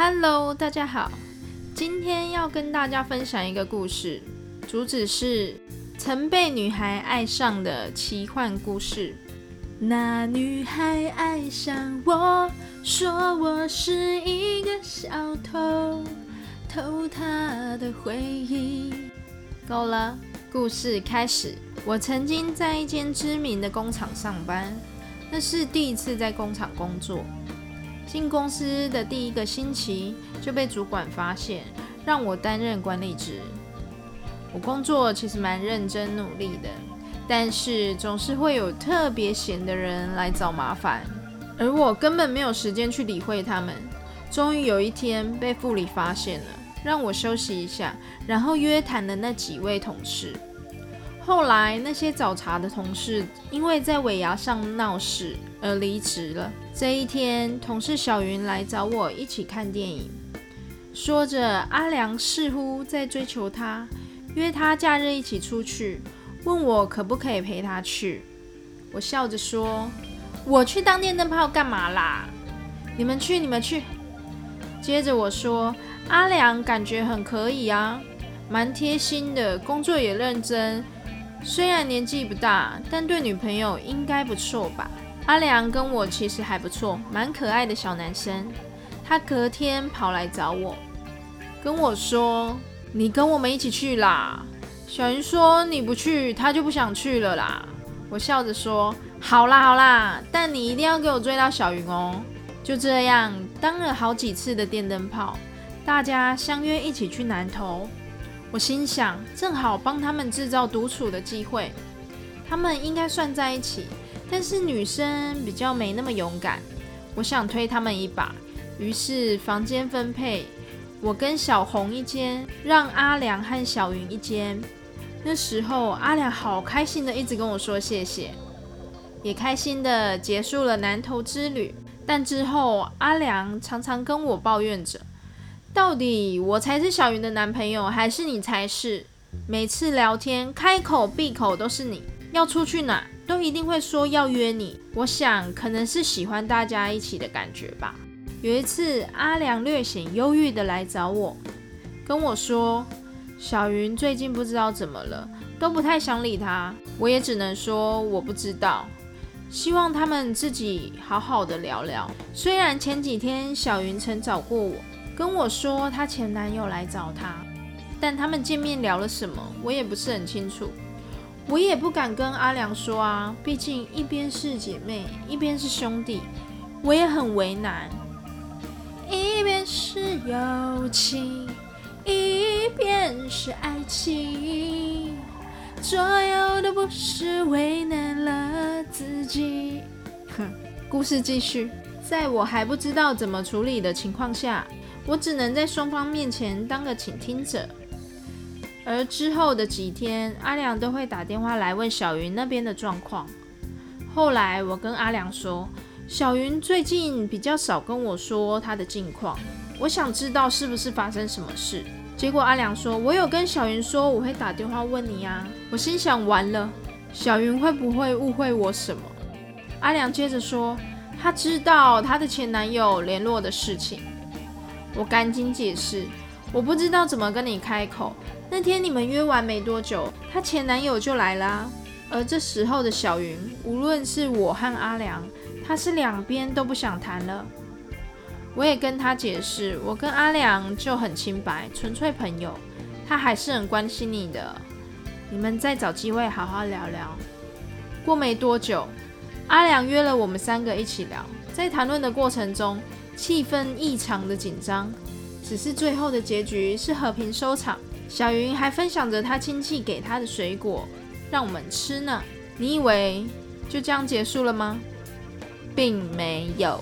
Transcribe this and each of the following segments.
Hello，大家好，今天要跟大家分享一个故事，主旨是曾被女孩爱上的奇幻故事。那女孩爱上我，说我是一个小偷，偷她的回忆。够了，故事开始。我曾经在一间知名的工厂上班，那是第一次在工厂工作。进公司的第一个星期就被主管发现，让我担任管理职。我工作其实蛮认真努力的，但是总是会有特别闲的人来找麻烦，而我根本没有时间去理会他们。终于有一天被副理发现了，让我休息一下，然后约谈了那几位同事。后来那些找茬的同事因为在尾牙上闹事而离职了。这一天，同事小云来找我一起看电影，说着阿良似乎在追求她，约她假日一起出去，问我可不可以陪她去。我笑着说：“我去当电灯泡干嘛啦？你们去，你们去。”接着我说：“阿良感觉很可以啊，蛮贴心的，工作也认真，虽然年纪不大，但对女朋友应该不错吧。”阿良跟我其实还不错，蛮可爱的小男生。他隔天跑来找我，跟我说：“你跟我们一起去啦。”小云说：“你不去，他就不想去了啦。”我笑着说：“好啦好啦，但你一定要给我追到小云哦。”就这样，当了好几次的电灯泡，大家相约一起去南投。我心想，正好帮他们制造独处的机会，他们应该算在一起。但是女生比较没那么勇敢，我想推他们一把，于是房间分配，我跟小红一间，让阿良和小云一间。那时候阿良好开心的一直跟我说谢谢，也开心的结束了南投之旅。但之后阿良常常跟我抱怨着，到底我才是小云的男朋友，还是你才是？每次聊天开口闭口都是你要出去哪？都一定会说要约你，我想可能是喜欢大家一起的感觉吧。有一次，阿良略显忧郁的来找我，跟我说小云最近不知道怎么了，都不太想理他。我也只能说我不知道，希望他们自己好好的聊聊。虽然前几天小云曾找过我，跟我说她前男友来找她，但他们见面聊了什么，我也不是很清楚。我也不敢跟阿良说啊，毕竟一边是姐妹，一边是兄弟，我也很为难。一边是友情，一边是爱情，左右都不是，为难了自己。哼，故事继续，在我还不知道怎么处理的情况下，我只能在双方面前当个倾听者。而之后的几天，阿良都会打电话来问小云那边的状况。后来我跟阿良说，小云最近比较少跟我说她的近况，我想知道是不是发生什么事。结果阿良说，我有跟小云说我会打电话问你啊。我心想，完了，小云会不会误会我什么？阿良接着说，他知道她的前男友联络的事情。我赶紧解释，我不知道怎么跟你开口。那天你们约完没多久，她前男友就来啦。而这时候的小云，无论是我和阿良，他是两边都不想谈了。我也跟他解释，我跟阿良就很清白，纯粹朋友，他还是很关心你的。你们再找机会好好聊聊。过没多久，阿良约了我们三个一起聊，在谈论的过程中，气氛异常的紧张，只是最后的结局是和平收场。小云还分享着他亲戚给他的水果，让我们吃呢。你以为就这样结束了吗？并没有。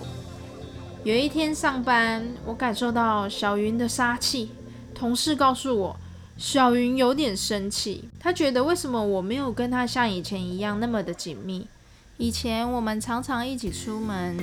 有一天上班，我感受到小云的杀气。同事告诉我，小云有点生气，她觉得为什么我没有跟她像以前一样那么的紧密？以前我们常常一起出门，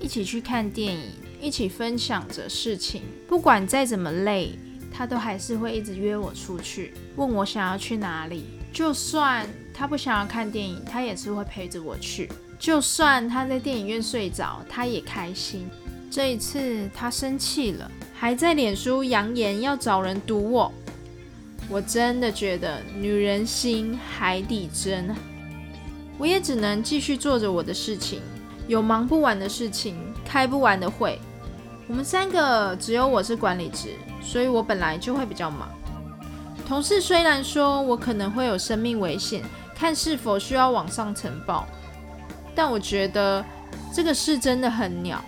一起去看电影，一起分享着事情，不管再怎么累。他都还是会一直约我出去，问我想要去哪里。就算他不想要看电影，他也是会陪着我去。就算他在电影院睡着，他也开心。这一次他生气了，还在脸书扬言要找人堵我。我真的觉得女人心海底针！我也只能继续做着我的事情，有忙不完的事情，开不完的会。我们三个只有我是管理职，所以我本来就会比较忙。同事虽然说我可能会有生命危险，看是否需要往上呈报，但我觉得这个事真的很鸟。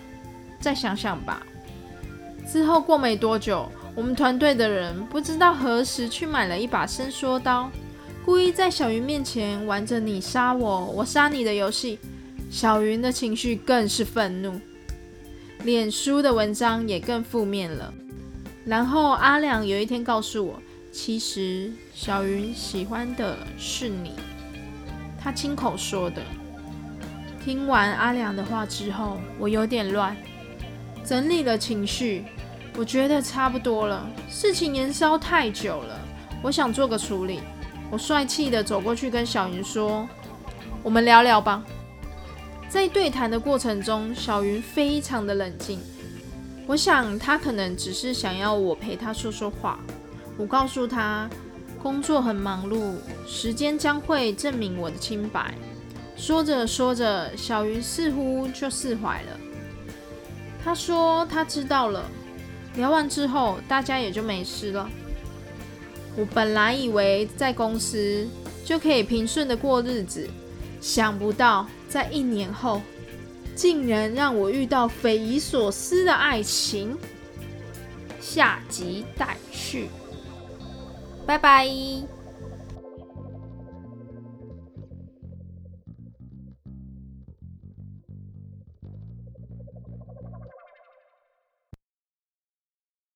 再想想吧。之后过没多久。我们团队的人不知道何时去买了一把伸缩刀，故意在小云面前玩着你杀我，我杀你的游戏。小云的情绪更是愤怒，脸书的文章也更负面了。然后阿良有一天告诉我，其实小云喜欢的是你，他亲口说的。听完阿良的话之后，我有点乱，整理了情绪。我觉得差不多了，事情延烧太久了，我想做个处理。我帅气的走过去跟小云说：“我们聊聊吧。”在对谈的过程中，小云非常的冷静。我想他可能只是想要我陪他说说话。我告诉他，工作很忙碌，时间将会证明我的清白。说着说着，小云似乎就释怀了。他说他知道了。聊完之后，大家也就没事了。我本来以为在公司就可以平顺的过日子，想不到在一年后，竟然让我遇到匪夷所思的爱情。下集待续，拜拜。